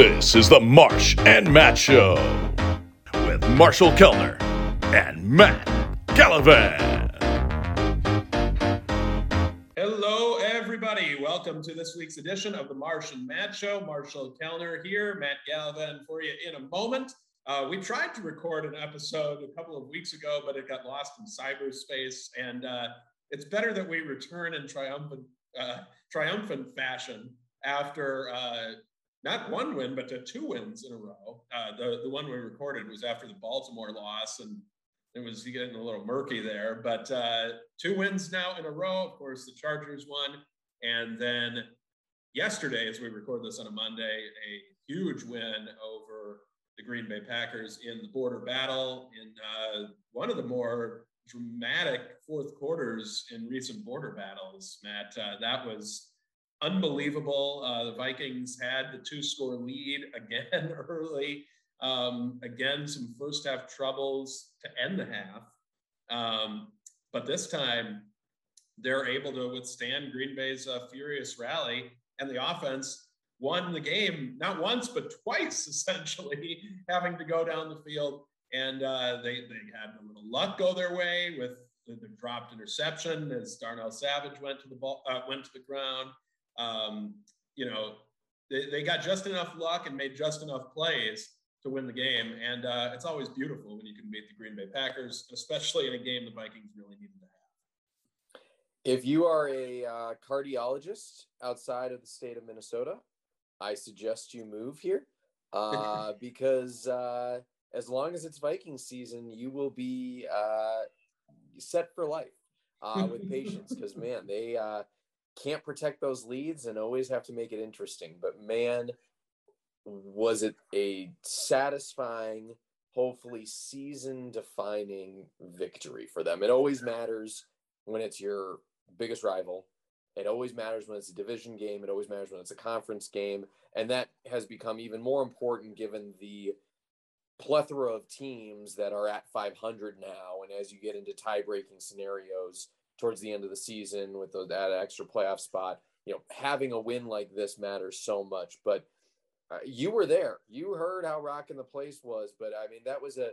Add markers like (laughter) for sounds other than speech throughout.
This is the Marsh and Matt Show with Marshall Kellner and Matt Gallivan. Hello, everybody. Welcome to this week's edition of the Marsh and Matt Show. Marshall Kellner here, Matt Gallivan for you in a moment. Uh, we tried to record an episode a couple of weeks ago, but it got lost in cyberspace. And uh, it's better that we return in triumphant, uh, triumphant fashion after uh, not one win, but to two wins in a row. Uh, the the one we recorded was after the Baltimore loss, and it was getting a little murky there. But uh, two wins now in a row. Of course, the Chargers won, and then yesterday, as we record this on a Monday, a huge win over the Green Bay Packers in the border battle in uh, one of the more dramatic fourth quarters in recent border battles. Matt, uh, that was unbelievable. Uh, the Vikings had the two score lead again (laughs) early. Um, again, some first half troubles to end the half. Um, but this time, they're able to withstand Green Bay's uh, furious rally, and the offense won the game not once but twice, (laughs) essentially, having to go down the field. And uh, they they had a little luck go their way with the, dropped interception as Darnell Savage went to the ball uh, went to the ground um, you know, they, they got just enough luck and made just enough plays to win the game. And uh, it's always beautiful when you can beat the Green Bay Packers, especially in a game the Vikings really needed to have. If you are a uh, cardiologist outside of the state of Minnesota, I suggest you move here uh, (laughs) because uh, as long as it's Viking season, you will be uh, set for life uh, with patients because, man, they uh, can't protect those leads and always have to make it interesting. But man, was it a satisfying, hopefully season defining victory for them. It always matters when it's your biggest rival. It always matters when it's a division game. It always matters when it's a conference game. And that has become even more important given the plethora of teams that are at 500 now. And as you get into tie breaking scenarios, towards the end of the season with that extra playoff spot. You know, having a win like this matters so much. But uh, you were there. You heard how rocking the place was. But I mean, that was a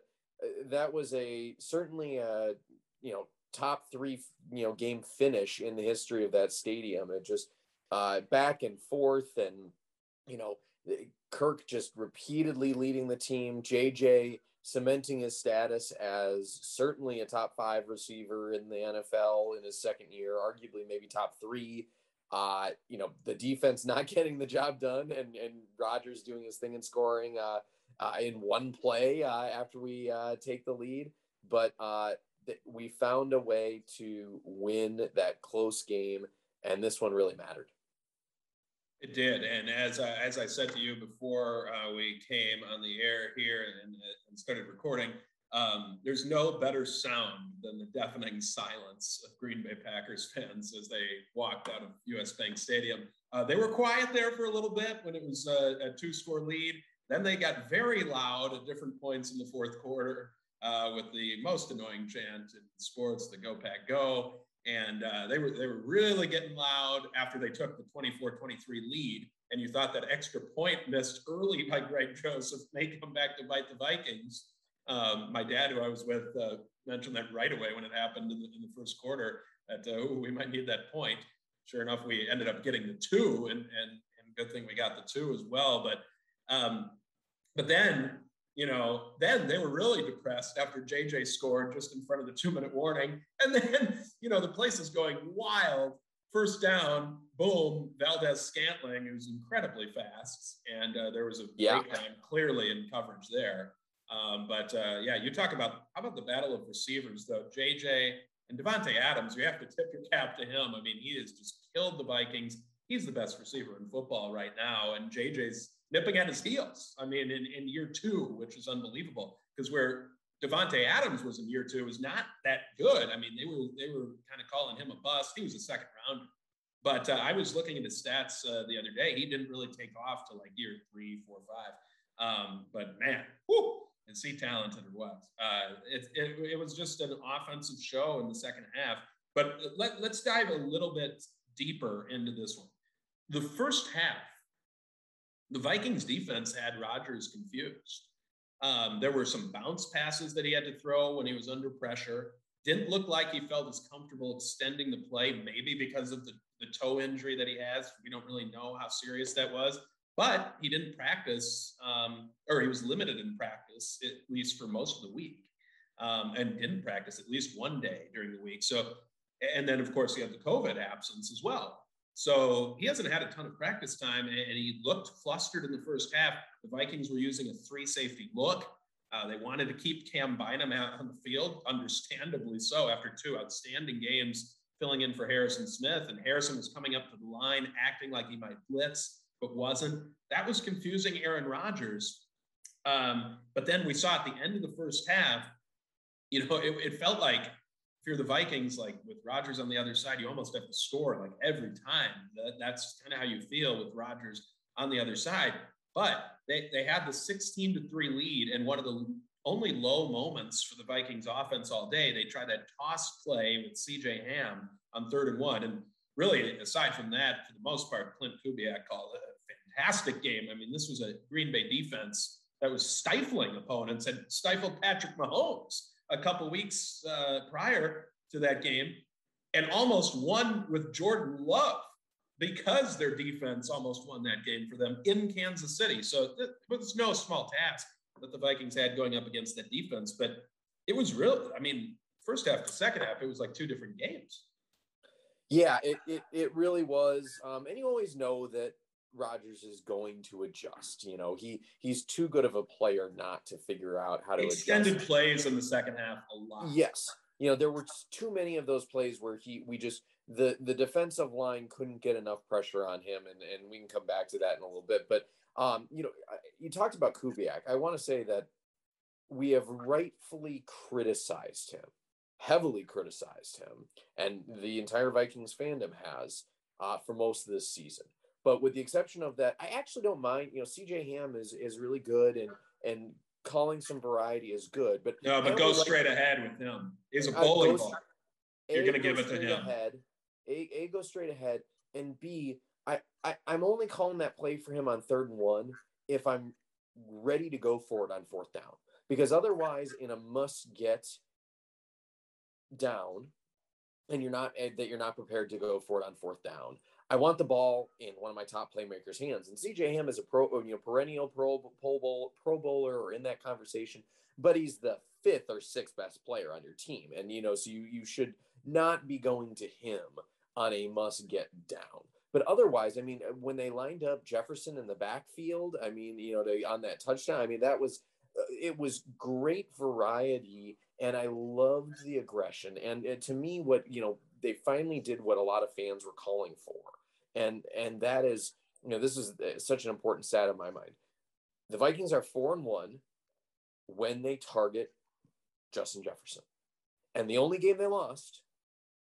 that was a certainly a you know top three you know game finish in the history of that stadium. It just uh, back and forth, and you know Kirk just repeatedly leading the team. JJ cementing his status as certainly a top five receiver in the NFL in his second year, arguably maybe top three. Uh, you know, the defense not (laughs) getting the job done and, and Rodgers doing his thing and scoring uh, uh, in one play uh, after we uh, take the lead. But uh, th- we found a way to win that close game, and this one really mattered. It did, and as I, as I said to you before uh, we came on the air here and, and started recording, um, there's no better sound than the deafening silence of Green Bay Packers fans as they walked out of US Bank Stadium. Uh, they were quiet there for a little bit when it was a, a two-score lead. Then they got very loud at different points in the fourth quarter uh, with the most annoying chant in sports, the "Go Pack Go." And uh, they were they were really getting loud after they took the 24-23 lead. And you thought that extra point missed early by greg joseph may come back to bite the vikings. Um, my dad who i was with uh, mentioned that right away when it happened in the, in the first quarter that uh, ooh, we might need that point. Sure enough we ended up getting the two and and, and good thing we got the two as well. But um, but then you know, then they were really depressed after JJ scored just in front of the two minute warning. And then, you know, the place is going wild. First down, boom, Valdes Scantling, who's incredibly fast. And uh, there was a yeah. breakdown clearly in coverage there. Um, but uh, yeah, you talk about how about the battle of receivers, though? JJ and Davante Adams, you have to tip your cap to him. I mean, he has just killed the Vikings. He's the best receiver in football right now. And JJ's nipping at his heels. I mean, in, in year two, which is unbelievable because where Davante Adams was in year two was not that good. I mean, they were they were kind of calling him a bust. He was a second rounder. But uh, I was looking at his stats uh, the other day. He didn't really take off to like year three, four, five. Um, but man, whew, is he talented or what? Uh, it, it, it was just an offensive show in the second half. But let, let's dive a little bit deeper into this one. The first half the Vikings defense had Rodgers confused. Um, there were some bounce passes that he had to throw when he was under pressure. Didn't look like he felt as comfortable extending the play, maybe because of the, the toe injury that he has. We don't really know how serious that was, but he didn't practice, um, or he was limited in practice, at least for most of the week, um, and didn't practice at least one day during the week. So, and then of course he had the COVID absence as well. So he hasn't had a ton of practice time, and he looked flustered in the first half. The Vikings were using a three safety look. Uh, they wanted to keep Cam Bynum out on the field, understandably so, after two outstanding games filling in for Harrison Smith. And Harrison was coming up to the line, acting like he might blitz, but wasn't. That was confusing Aaron Rodgers. Um, but then we saw at the end of the first half, you know, it, it felt like you're the Vikings, like with Rodgers on the other side, you almost have to score like every time. That, that's kind of how you feel with Rodgers on the other side. But they, they had the 16 to 3 lead, and one of the only low moments for the Vikings offense all day, they tried that toss play with CJ Ham on third and one. And really, aside from that, for the most part, Klint Kubiak called it a fantastic game. I mean, this was a Green Bay defense that was stifling opponents and stifled Patrick Mahomes a couple weeks uh, prior to that game and almost won with Jordan Love because their defense almost won that game for them in Kansas City. So it was no small task that the Vikings had going up against that defense, but it was real. I mean, first half to second half, it was like two different games. Yeah, it it, it really was. Um, and you always know that Rodgers is going to adjust. You know, he he's too good of a player not to figure out how to extended adjust. plays in the second half a lot. Yes, you know there were too many of those plays where he we just the the defensive line couldn't get enough pressure on him, and and we can come back to that in a little bit. But um, you know, you talked about Kubiak. I want to say that we have rightfully criticized him, heavily criticized him, and the entire Vikings fandom has uh, for most of this season. But with the exception of that, I actually don't mind. You know, CJ Ham is is really good, and and calling some variety is good. But no, but go straight like, ahead with him. He's a bowling ball. You're going to give it to him. Ahead. A, a go straight ahead, and B, I, I I'm only calling that play for him on third and one if I'm ready to go for it on fourth down. Because otherwise, in a must get down, and you're not eh, that you're not prepared to go for it on fourth down, I want the ball in one of my top playmakers' hands. And CJ Ham is a pro, you know, perennial pro, pro, bowl, pro bowler or in that conversation, but he's the fifth or sixth best player on your team. And, you know, so you, you should not be going to him on a must get down. But otherwise, I mean, when they lined up Jefferson in the backfield, I mean, you know, they, on that touchdown, I mean, that was, uh, it was great variety and I loved the aggression. And uh, to me, what, you know, they finally did what a lot of fans were calling for and and that is you know this is uh, such an important stat in my mind. The Vikings are four and one when they target Justin Jefferson, and the only game they lost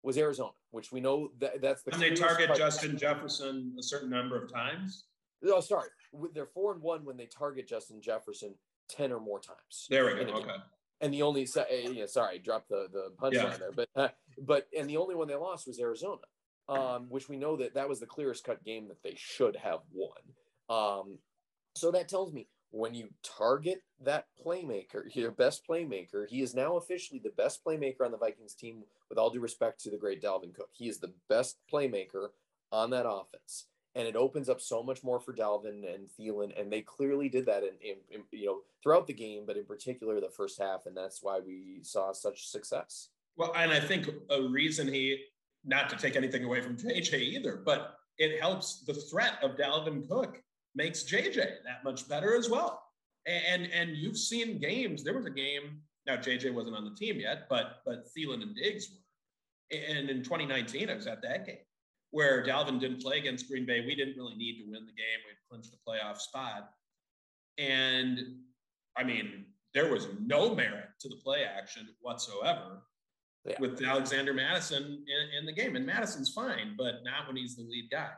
was Arizona, which we know that that's the. And they target Justin Jefferson a certain number of times. Oh, sorry, they're four and one when they target Justin Jefferson ten or more times. There we go. Okay. And the only, yeah, sorry, drop the the punchline yeah. there, but uh, but and the only one they lost was Arizona um, which we know that that was the clearest cut game that they should have won. Um, so that tells me when you target that playmaker, (laughs) your best playmaker, he is now officially the best playmaker on the Vikings team. With all due respect to the great Dalvin Cook, he is the best playmaker on that offense, and it opens up so much more for Dalvin and Thielen, and they clearly did that in, in, in you know throughout the game, but in particular the first half, and that's why we saw such success. Well, and I think a reason he not to take anything away from JJ either, but it helps the threat of Dalvin Cook makes JJ that much better as well. And and you've seen games. There was a game. Now JJ wasn't on the team yet, but but Thielen and Diggs were. And in 2019, I was at that game where Dalvin didn't play against Green Bay. We didn't really need to win the game. We'd clinched the playoff spot. And I mean, there was no merit to the play action whatsoever yeah. with Alexander Mattison in, in, the game. And Mattison's fine, but not when he's the lead guy.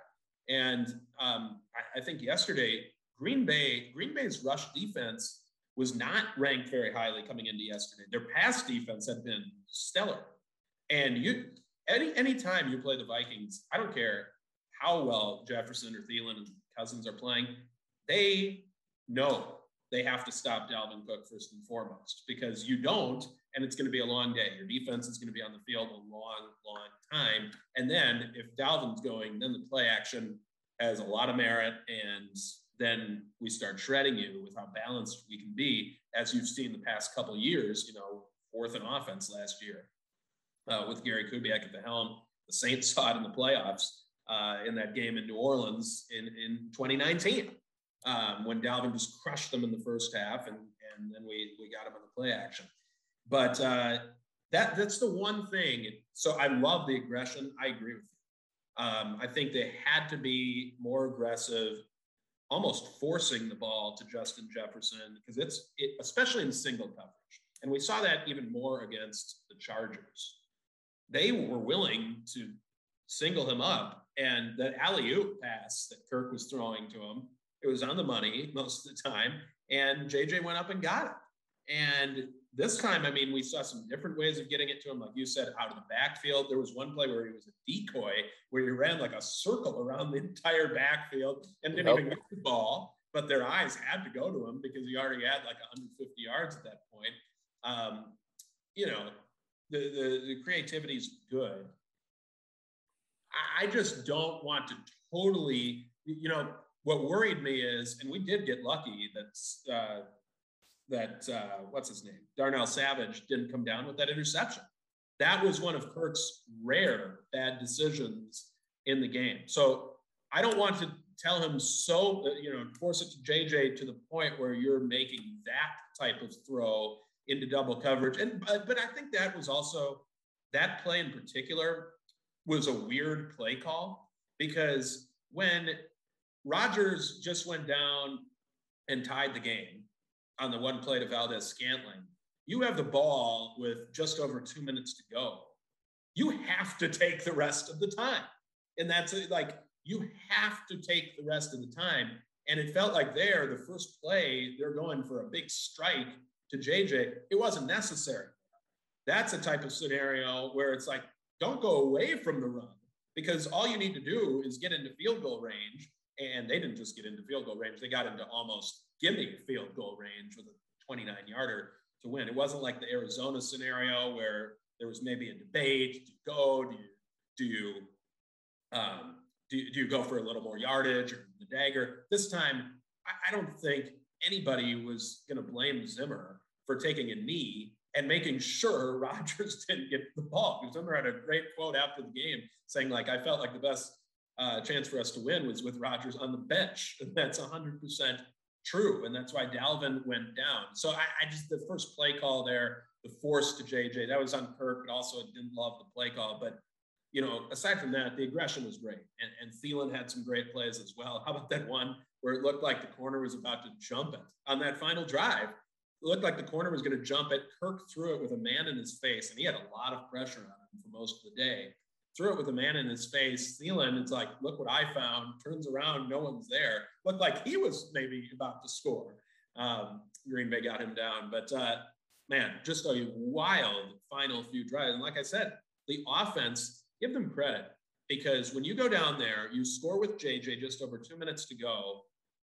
And um, I, I, think yesterday, Green Bay, Green Bay's rush defense was not ranked very highly coming into yesterday. Their pass defense had been stellar. And you any any time you play the Vikings, I don't care how well Jefferson or Thielen and Cousins are playing, they know they have to stop Dalvin Cook first and foremost because you don't, and it's going to be a long day. Your defense is going to be on the field a long, long time. And then if Dalvin's going, then the play action has a lot of merit, and then we start shredding you with how balanced we can be, as you've seen the past couple years. You know, fourth in offense last year uh, with Gary Kubiak at the helm. The Saints (laughs) saw it in the playoffs uh, in that game in New Orleans in, in 2019 um, when Dalvin just crushed them in the first half, and and then we we got him on the play action. But uh, that that's the one thing. So I love the aggression. I agree with you. Um, I think they had to be more aggressive, almost forcing the ball to Justin Jefferson because it's it, especially in single coverage, and we saw that even more against the Chargers. They were willing to single him up, and that alley oop pass that Kirk was throwing to him it was on the money most of the time. And JJ went up and got it. And this time, I mean, we saw some different ways of getting it to him. Like you said, out of the backfield. There was one play where he was a decoy, where he ran like a circle around the entire backfield and didn't even get the ball. But their eyes had to go to him because he already had like 150 yards at that point. Um, you know, the, the, the creativity is good. I just don't want to totally, you know, what worried me is, and we did get lucky that uh, that uh, what's his name, Darnell Savage, didn't come down with that interception. That was one of Kirk's rare bad decisions in the game. So I don't want to tell him so, you know, force it to JJ to the point where you're making that type of throw into double coverage. And but, but I think that was also that play in particular was a weird play call because when Rodgers just went down and tied the game on the one play to Valdes Scantling. You have the ball with just over two minutes to go. You have to take the rest of the time. And that's like, you have to take the rest of the time. And it felt like there, the first play, they're going for a big strike to JJ. It wasn't necessary. That's a type of scenario where it's like, don't go away from the run because all you need to do is get into field goal range and they didn't just get into field goal range, they got into almost gimme field goal range with a 29 yarder to win. It wasn't like the Arizona scenario where there was maybe a debate do you go, do you, do you, um, do, do you go for a little more yardage or the dagger? This time, I, I don't think anybody was going to blame Zimmer for taking a knee and making sure (laughs) Rodgers didn't get the ball. Zimmer had a great quote after the game saying, like, I felt like the best uh, chance for us to win was with Rodgers on the bench. And (laughs) that's 100% true. And that's why Dalvin went down. So I, I, just, the first play call there, the force to JJ, that was on Kirk, but also didn't love the play call. But, you know, aside from that, the aggression was great. And, and Thielen had some great plays as well. How about that one where it looked like the corner was about to jump it on that final drive? It looked like the corner was going to jump it. Kirk threw it with a man in his face, and he had a lot of pressure on him for most of the day threw it with a man in his face. Thielen, it's like, look what I found. Turns around, no one's there. Looked like he was maybe about to score. Um, Green Bay got him down, but uh, man, just a wild final few drives. And like I said, the offense, give them credit because when you go down there, you score with JJ just over two minutes to go.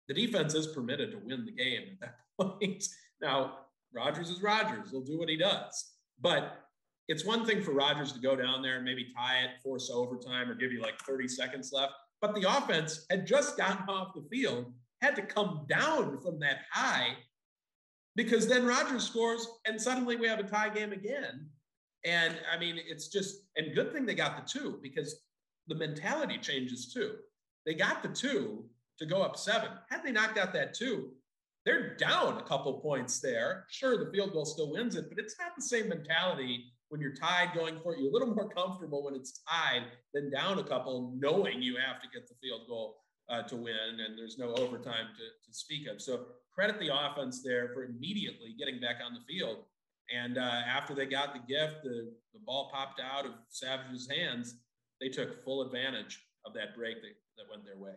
The defense is permitted to win the game at that (laughs) point. now, Rodgers is Rodgers; he'll do what he does. But it's one thing for Rodgers to go down there and maybe tie it, force overtime, or give you like 30 seconds left. But the offense had just gotten (laughs) off the field, had to come down from that high because then Rodgers scores and suddenly we have a tie game again. And I mean, it's just, and good thing they got the two because the mentality changes too. They got the two to go up seven. Had they knocked out that two, they're down a couple points there. Sure, the field goal still wins it, but it's not the same mentality when you're tied going for it. You're a little (laughs) more comfortable when it's tied than down a couple, knowing you have to get the field goal uh, to win and there's no overtime to, to speak of. So credit the offense there for immediately getting back on the field. And uh, after they got the gift, the, the ball popped out of Savage's hands. They took full advantage of that break that, that went their way.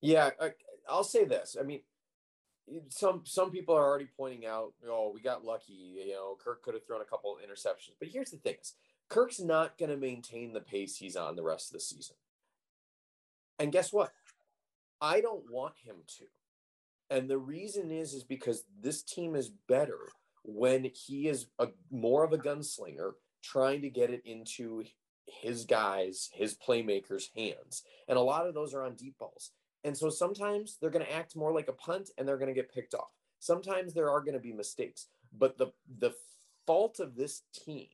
Yeah, I, I'll say this. I mean, some some people are already pointing out, oh, we got lucky. You know, Kirk could have thrown a couple of interceptions. But here's the thing: is Kirk's not going to maintain the pace he's on the rest of the season. And guess what? I don't want him to. And the reason is is because this team is better when he is a more of a gunslinger trying to get it into his guys, his playmakers' hands. And a lot of those are on deep balls. And so sometimes they're going to act more like a punt and they're going to get picked off. Sometimes there are going to be mistakes. But the the fault of this team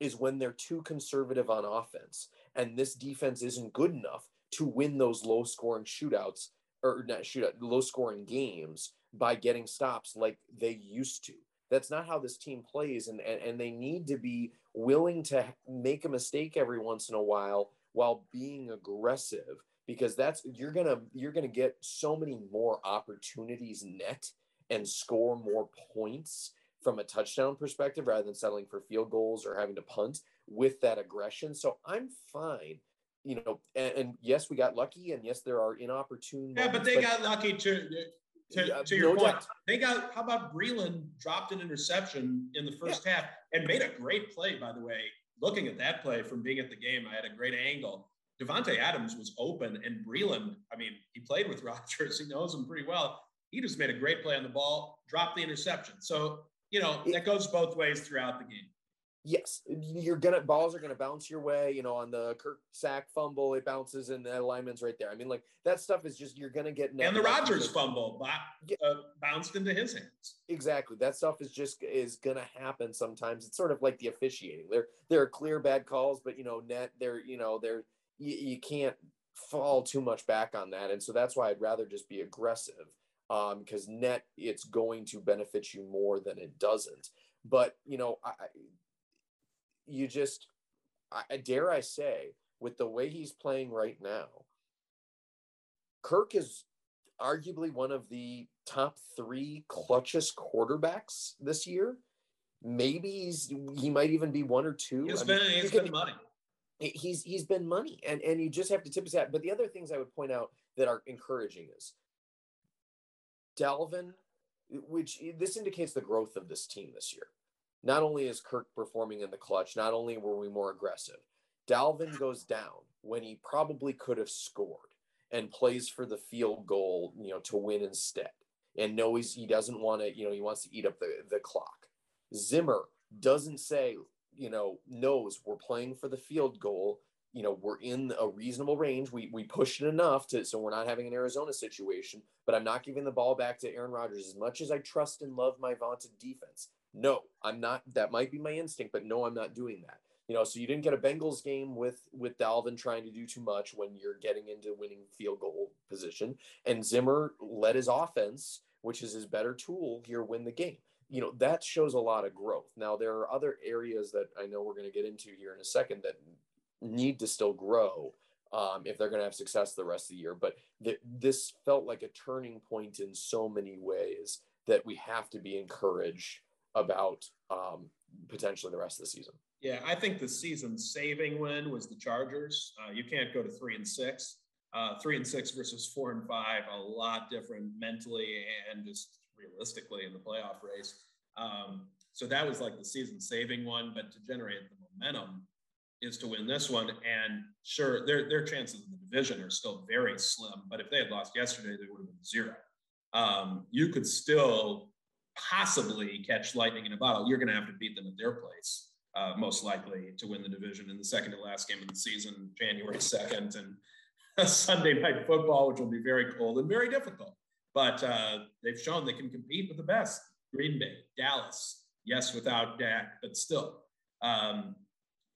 is when they're too conservative on offense and this defense isn't good enough to win those low scoring shootouts or not shootout low scoring games by getting stops like they used to that's not how this team plays and, and and they need to be willing to make a mistake every once in a while while being aggressive because that's you're gonna you're gonna get so many more opportunities net and score more points from a touchdown perspective rather than settling for field goals or having to punt with that aggression so i'm fine you know and, and yes we got lucky and yes there are inopportune yeah moments, but they got lucky to to, Yeah, to your no point, doubt. they got how about Breeland dropped an interception in the first half and made a great play, by the way. Looking at that play from being at the game, I had a great angle. Davante Adams was open, and Breeland, I mean, he played with (laughs) Rodgers, he knows him pretty well. He just made a great play on the ball, dropped the interception. So, you know, that goes both ways throughout the game. yes, you're gonna balls are gonna bounce your way. You know, on the Kirk sack fumble, it bounces and the alignment's right there. I mean, like that stuff is just you're gonna get And the lucky Rodgers fumble uh, bounced into his hands. Exactly, that stuff is just is gonna happen sometimes. It's sort of like the officiating. There there are clear bad calls, but you know, net there you know there you, you can't fall too much back on that, and so that's why I'd rather just be aggressive. Um, because net it's going to benefit you more than it doesn't. But you know, I, you just I, dare I say, with the way he's playing right now, Kirk is arguably one of the top three clutchest quarterbacks this year. Maybe he's he might even be one or two. He's I mean, been, you he's can- been money. He's he's been money and and you just have to tip his hat. But the other things i would point out that are encouraging is dalvin which this indicates the growth of this team this year. Not only is kirk performing in the clutch not only were we more aggressive dalvin goes down when he probably could have scored and plays for the field goal you know to win instead. And knows he doesn't want to you know he wants to eat up the, the clock. Zimmer doesn't say you know, knows we're playing for the field goal. You know, we're in a reasonable range. We we push it enough to so we're not having an Arizona situation. But I'm not giving the ball back to Aaron Rodgers as much as I trust and love my vaunted defense. No, I'm not. That might be my instinct, but no, I'm not doing that. You know, so you didn't get a Bengals game with with Dalvin trying to do too much when you're getting into winning field goal position, and Zimmer led his offense, which is his better tool here, win the game you know that shows a lot of growth now there are other areas that i know we're going to get into here in a second that need to still grow um, if they're going to have success the rest of the year but th- this felt like a turning point in so many ways that we have to be encouraged about um, potentially the rest of the season Yeah, I think the season saving win was the Chargers. Uh, you can't go to three and six. Uh, three and six versus four and five, a lot different mentally and just realistically in the playoff race. Um, so that was like the season saving one, but to generate the momentum is to win this one. And sure, their their chances in the division are still very slim. But if they had lost yesterday, they would have been zero. Um, you could still possibly catch lightning in a bottle. You're going to have to beat them at their place uh, most likely to win the division in the second to last game of the season, January 2nd, and (laughs) Sunday night football, which will be very cold and very difficult. But uh, they've shown they can compete with the best. Green Bay, Dallas, yes, without Dak, but still. Um,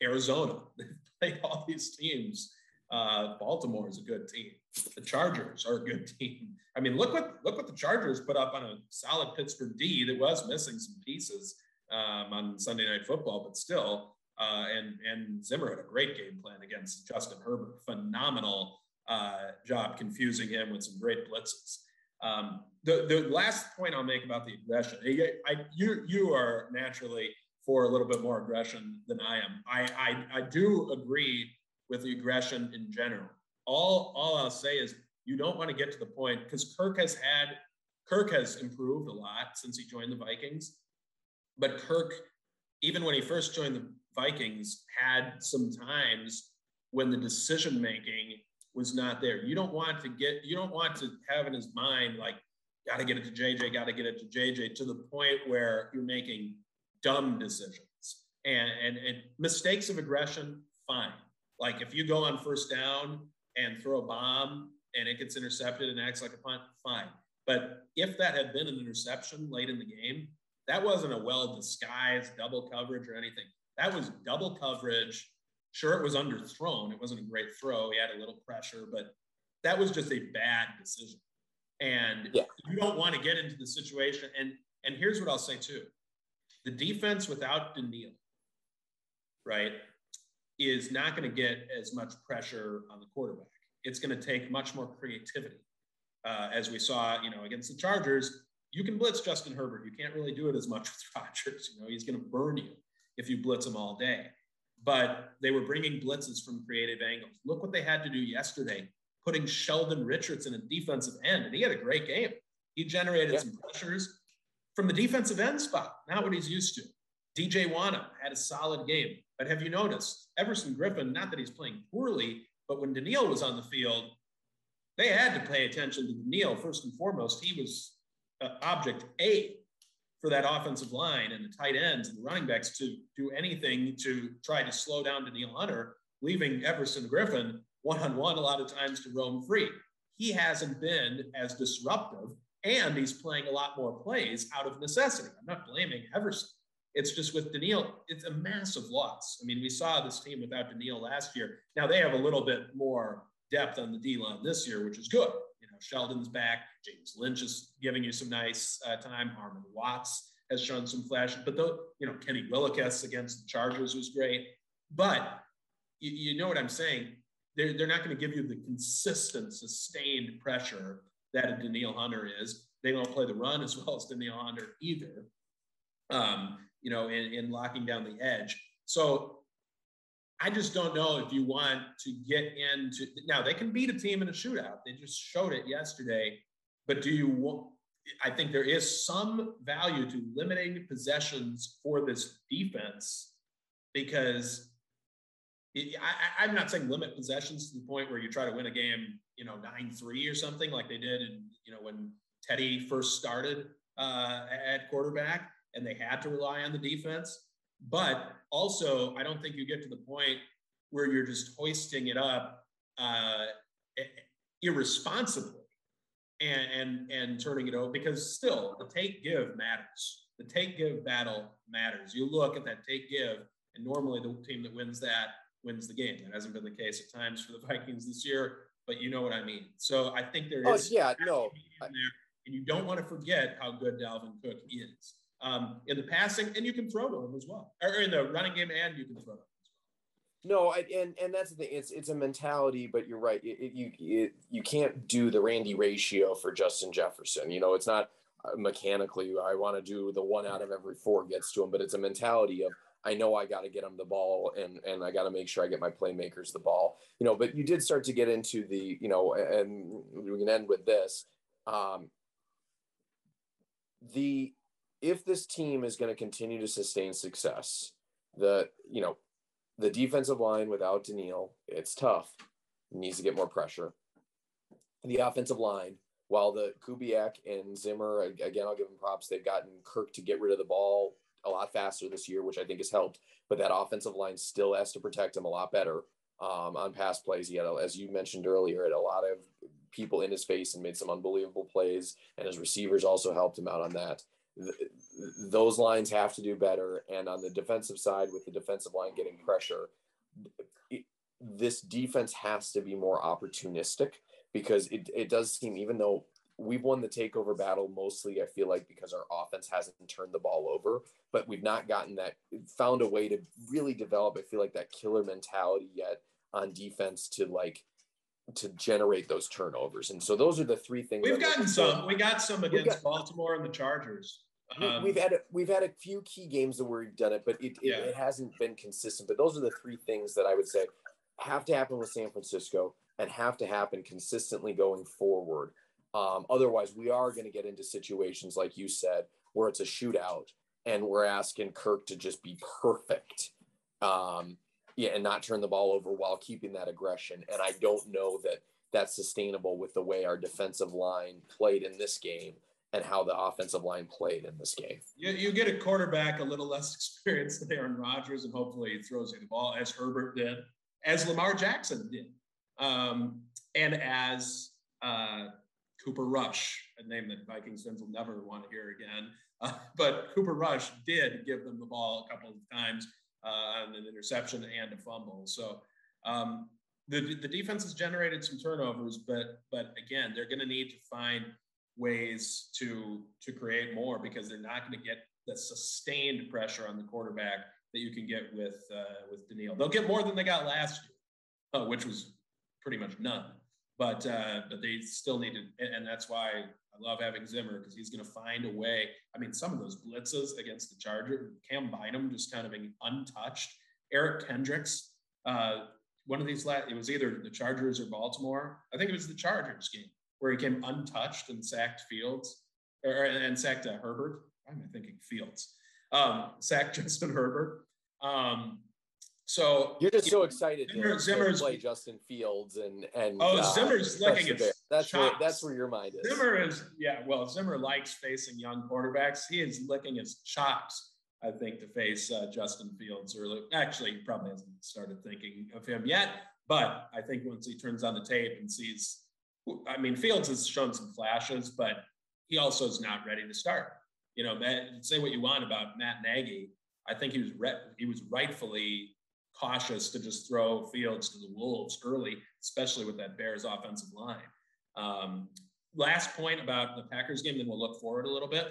Arizona, (laughs) they've played all these teams. Uh, Baltimore is a good team. The Chargers are a good team. I mean, look what look what the Chargers put up on a solid Pittsburgh D that was missing some pieces um, on Sunday Night Football, but still. Uh, and and Zimmer had a great game plan against Justin Herbert. Phenomenal uh, job confusing him with some great blitzes. Um, the the last point I'll make about the aggression, I, you you are naturally for a little bit more aggression than I am. I I, I do agree with the aggression in general. All all I'll say is you don't want to get to the point because Kirk has had Kirk has improved a lot since he joined the Vikings, but Kirk, even when he first joined the Vikings, had some times when the decision making was not there. You don't want to get you don't want to have in his mind like got to get it to JJ, got to get it to JJ to the point where you're making dumb decisions and, and, and mistakes of aggression, fine. Like if you go on first down and throw a bomb and it gets intercepted and acts like a punt, fine. But if that had been an interception late in the game, that wasn't a well disguised double coverage or anything. That was double coverage. Sure, it was underthrown. It wasn't a great throw. He had a little pressure, but that was just a bad decision. And yeah. you don't want to get into the situation. And and here's what I'll say too: the defense without Danielle, right, is not going to get as much pressure on the quarterback. It's going to take much more creativity, uh, as we saw, you know, against the Chargers. You can blitz Justin Herbert. You can't really do it as much (laughs) with Rodgers. You know, he's going to burn you if you blitz him all day. But they were bringing blitzes from creative angles. Look what they had to do yesterday putting Sheldon Richards in a defensive end, and he had a great game. He generated some pressures from the defensive end spot, not what he's used to. DJ Wonnum had a solid game, but have you noticed Everson Griffen? Not that he's playing poorly, but when Danielle was on the field, they had to pay attention to Danielle first and foremost. He was uh, object A for that offensive line and the tight ends and the running backs to do anything to try to slow down Danielle Hunter, leaving Everson Griffen one on one a lot of times to roam free. He hasn't been as disruptive, and he's playing a lot more plays out of necessity. I'm not blaming Everson. It's just with Danielle, it's a massive loss. I mean, we saw this team without Danielle last year. Now they have a little bit more depth on the D line this year, which is good. Sheldon's back. James Lynch is giving you some nice uh, time. Armon Watts has shown some flash, but though, you know, Kenny Willekes against the Chargers was great. But you, you know what I'm saying? they're, they're not going to give you the consistent, sustained pressure that a Danielle Hunter is. They don't play the run as well as Danielle Hunter either, um, you know, in, in locking down the edge. So I just don't know if you want to get into now they can beat a team in a shootout. They just showed it yesterday. But do you want I think there is some value to limiting possessions for this defense because I, am not saying limit possessions to the point where you try to win a game, you know, nine three or something like they did, and you know when Teddy first started uh, at quarterback, and they had to rely on the defense. But also, I don't think you get to the point where you're just hoisting it up uh, irresponsibly and, and and turning it over because still the take give matters. The take give battle matters. You look at that take give, and normally the team that wins that wins the game. That hasn't been the case at times for the (laughs) Vikings this year, but you know what I mean. So I think there oh, is. Oh, yeah, no. There, and you don't want to forget how good Dalvin Cook is um, in the passing, and you can throw to him as well, or in the running game, and you can throw to him. No, I, and and that's the thing. It's it's a mentality, but you're right. It, it, you it, you can't do the Randy ratio for Justin Jefferson. You know, it's not uh, mechanically. I want to do the one out of every four gets to him, but it's a mentality of I know I got to get him the ball and and I got to make sure I get my playmakers the ball. You know, but you did start to get into the, you know, and we can end with this. Um, the if this team is going to continue to sustain success, the you know, the defensive line without Danielle, it's tough. Needs to get more pressure. The offensive line, while the Kubiak and Zimmer, again, I'll give them props. They've gotten Kirk to get rid of the ball a lot faster this year, which I think has helped. But that offensive line still has to protect him a lot better um, on pass plays. He had, as you mentioned earlier, had a lot of people in his face and made some unbelievable plays, and his receivers also helped him out on that. Th- those lines have to do better. And on the defensive side, with the defensive line getting pressure, it, this defense has to be more opportunistic because it, it does seem, even though we've won the takeover battle mostly, I feel like, because our offense hasn't turned the ball over, but we've not gotten that, found a way to really develop, I feel like, that killer mentality yet on defense to like, to generate those turnovers. And so those are the three things we've gotten some. We got some against got, Baltimore and the Chargers. Um, we've had a, we've had a few key games where we've done it, but it, yeah. it hasn't been consistent. But those are the three things that I would say have to happen with San Francisco and have to happen consistently going forward. Um, otherwise, we are going to get into situations like you said, where it's a shootout and we're asking Kirk to just be perfect, um, yeah, and not turn the ball over while keeping that aggression. And I don't know that that's sustainable with the way our defensive line played in this game. and how the offensive line played in this game. You, you get a quarterback a little less (laughs) experienced than Aaron Rodgers, and hopefully he throws you the ball as Herbert did, as Lamar Jackson did, um, and as uh, Cooper Rush, a name that Vikings fans will never want to hear again. Uh, (laughs) but Cooper Rush did give them the ball a couple of times on an interception and a fumble. So um, the the defense has generated some turnovers, but but again, they're going to need to find ways to to create more because they're not going to get the sustained pressure on the quarterback that you can get with uh, with Danielle. They'll get more than they got last year, uh, which was pretty much none. But uh, but they still need to, and that's why I love having Zimmer because he's going to find a way. I mean, some of those blitzes against the Charger, Cam Bynum just kind of being untouched. Eric Kendricks, uh, one of these last, it was either the Chargers or Baltimore. I think it was the Chargers game where he came untouched and sacked Fields or and sacked uh, Herbert. Why am I thinking Fields? Um, sacked (laughs) Justin Herbert. Um, so you're just so excited Zimmer, to, Zimmer's, play Justin Fields and and oh uh, Zimmer's licking his that's where that's where your mind is. Zimmer is yeah. Well, Zimmer likes facing young quarterbacks. He is licking his chops. I think to face uh, Justin Fields early. Actually, he probably hasn't started thinking of him yet. But I think once he turns on the tape and sees I mean, Fields has shown some flashes, but he also is not ready to start. You know, Matt, say what you want about Matt Nagy. I think he was re- he was rightfully cautious to just throw Fields to the wolves early, especially with that Bears offensive line. Um, last point about the Packers game, then we'll look forward a little bit.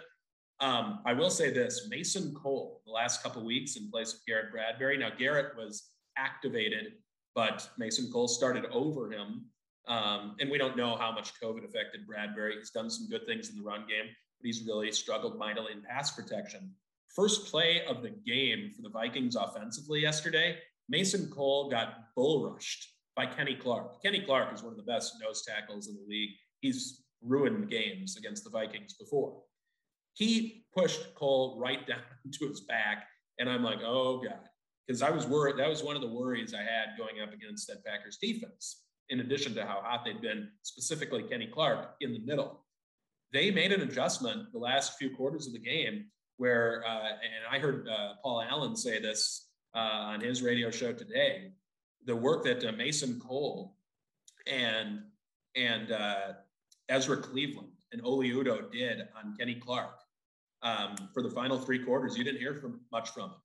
Um, I will say this: Mason Cole, the last couple weeks in place of Garrett Bradbury. Now Garrett was activated, but Mason Cole started over him um, and we don't know how much COVID affected Bradbury. He's done some good things in the run game, but he's really struggled mightily in pass protection. First play of the game for the Vikings offensively yesterday, Mason Cole got bull rushed by Kenny Clark. Kenny Clark is one of the best nose tackles in the league. He's ruined games against the Vikings before. He pushed Cole right (laughs) down to his back, and I'm like, oh God. Because I was worried. That was one of the worries I had going up against that Packers defense in addition to how hot they'd been, specifically Kenny Clark in the middle. They made an adjustment the last few quarters of the game where, uh, and I heard uh, Paul Allen say this on his radio show today, the work that uh, Mason Cole and and uh, Ezra Cleveland and Oli Udoh did on Kenny Clark um, for the final three quarters. You didn't hear from much from him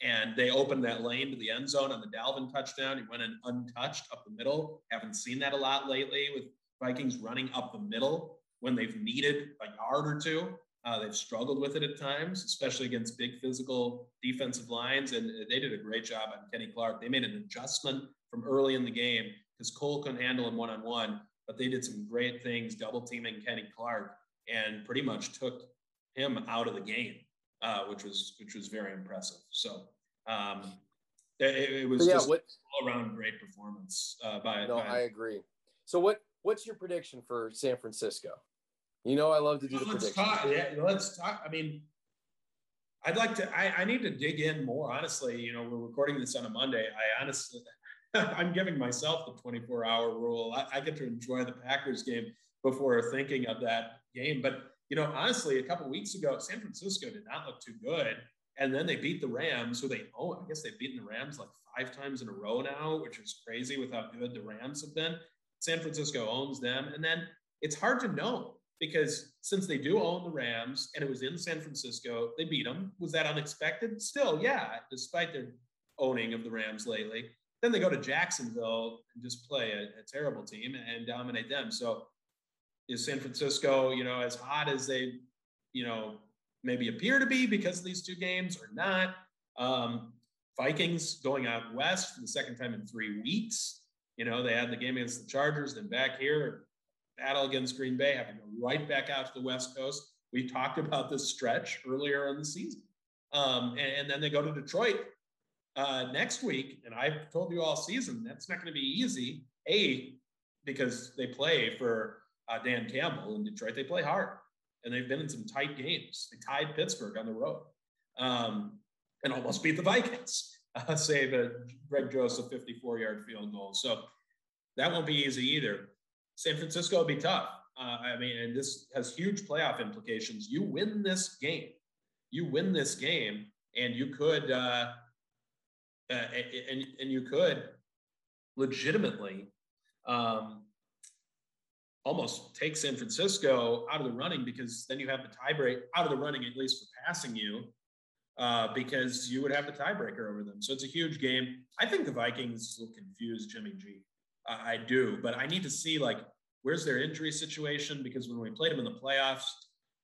and they opened that lane to the end zone on the Dalvin touchdown. He went in untouched up the middle. Haven't seen that a lot lately with Vikings running up the middle when they've needed a yard or two. Uh, they've struggled with it at times, especially against big physical defensive lines. And they did a great job on Kenny Clark. They made an adjustment from early in the game because Cole couldn't handle him one on one, but they did some great things, double teaming Kenny Clark, and pretty much took him out of the game uh, which was which was very impressive. So um, it, it was yeah, just what, all around great performance uh, by. No, by, I agree. So what what's your prediction for San Francisco? You know, I love to do well, the let's. Talk, yeah, let's talk. I mean, I'd like to. I, I need to dig in more. Honestly, you know, we're recording this on a Monday. I honestly, (laughs) I'm giving myself the 24 hour rule. I, I get to enjoy the Packers game before thinking of that game, but you know, honestly, a couple weeks ago, San Francisco did not look too good. And then they beat the Rams, who they oh, I guess they've beaten the Rams like five times in a row now, which is crazy with how good the Rams have been. San Francisco owns them. And then it's hard to know because since they do own the Rams and it was in San Francisco, they beat them. Was that unexpected? Still, yeah, despite their owning of the Rams lately. Then they go to Jacksonville and just play a, a terrible team and dominate them. So is San Francisco, you know, as hot as they, you know, maybe appear to be because of these two games or not? Um, Vikings going out west for the second time in three weeks. You know, they had the game against the Chargers, then back here, battle against Green Bay, having to go right back out to the West Coast. We talked about this stretch earlier in the season. Um, and, and, then they go to Detroit uh, next week. And I've told you all season that's not going to be easy. A, because they play for uh, Dan Campbell in Detroit. They play hard, and they've been in some tight games. They tied Pittsburgh on the road, um, and almost beat the Vikings. Uh, (laughs) save a Greg Joseph 54-yard field goal. So that won't be easy either. San Francisco would be tough. Uh, I mean, and this has huge playoff implications. You win this game, you win this game, and you could, uh, uh, and and you could legitimately um, almost take San Francisco out of the running because then you have the tiebreak out of the running at least for passing you uh, because you would have the tiebreaker over them. So it's a huge game. I think the Vikings will confuse Jimmy G. I, do, but I need to see like where's their injury situation because when we played them in the playoffs,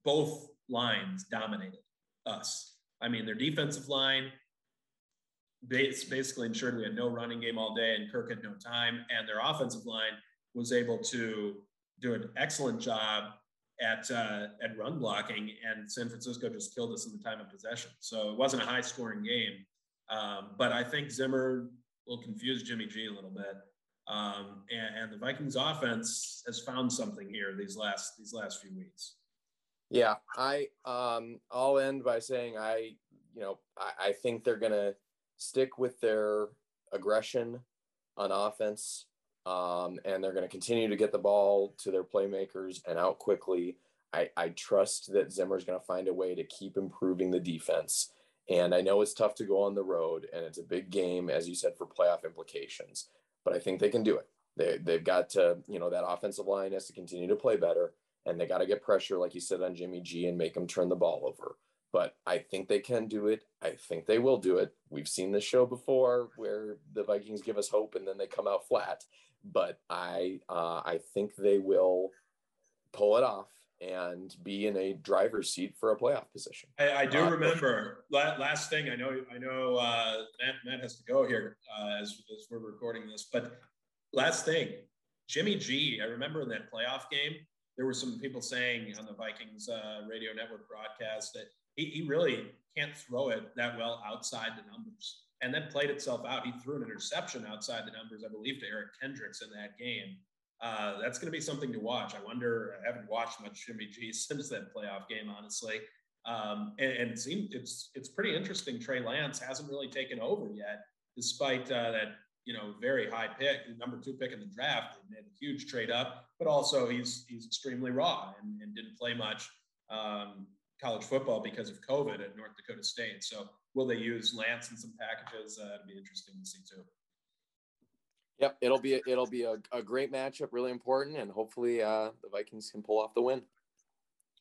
both lines dominated us. I mean, their defensive line basically ensured we had no running game all day and Kirk had no time, and their offensive line was able to do an excellent job at uh, at run blocking, and San Francisco just killed us in the time of possession. So it wasn't a high scoring game, um, but I think Zimmer will confuse Jimmy G a little bit. Um, and, and, the Vikings offense has found something here these last these last few weeks. Yeah, I um, I'll end by saying I you know I, I think they're gonna stick with their aggression on offense um, and they're going to continue to get the ball to their playmakers and out quickly. I, I trust that Zimmer's going to find a way to keep improving the defense. And I know it's tough to go on the road, and it's a big game, as you said, for playoff implications. But I think they can do it. They, they've got to, you know, that offensive line has to continue to play better, and they got to get pressure, like you said, on Jimmy G and make him turn the ball over but I think they can do it. I think they will do it. We've seen this show before where the Vikings give us hope and then they come out flat. But I uh, I think they will pull it off and be in a driver's seat for a playoff position. I, I do uh, remember last thing. I know I know uh, Matt Matt has to go here uh, as as we're recording this, but last thing, Jimmy G. I remember in that playoff game, there were some people saying on the Vikings uh, radio network broadcast that he, he really can't throw it that well outside the numbers. And then played itself out. He threw an interception outside the numbers, I believe, to Eric Kendricks in that game. Uh, that's going to be something to watch. I wonder. I haven't watched much Jimmy G (laughs) since that playoff game, honestly. Um, and, and it seems it's it's pretty interesting. Trey Lance hasn't really taken over yet, despite uh, that you know very high pick, number two pick in the draft. They made a huge trade up, but also he's he's extremely raw and, and didn't play much. Um, college football because of COVID at North Dakota State. So will they use Lance in some packages? Uh, it'll be interesting to see too. Yep, it'll be a, it'll be a, a great matchup, really important, and hopefully uh, the Vikings can pull off the win.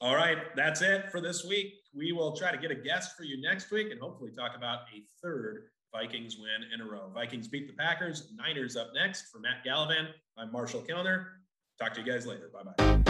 All right, that's it for this week. We will try to get a guest for you next week and hopefully talk about a third Vikings win in a row. Vikings beat the Packers. Niners up next. For Matt Gallivan, I'm Marshall Kellner. Talk to you guys later. Bye bye.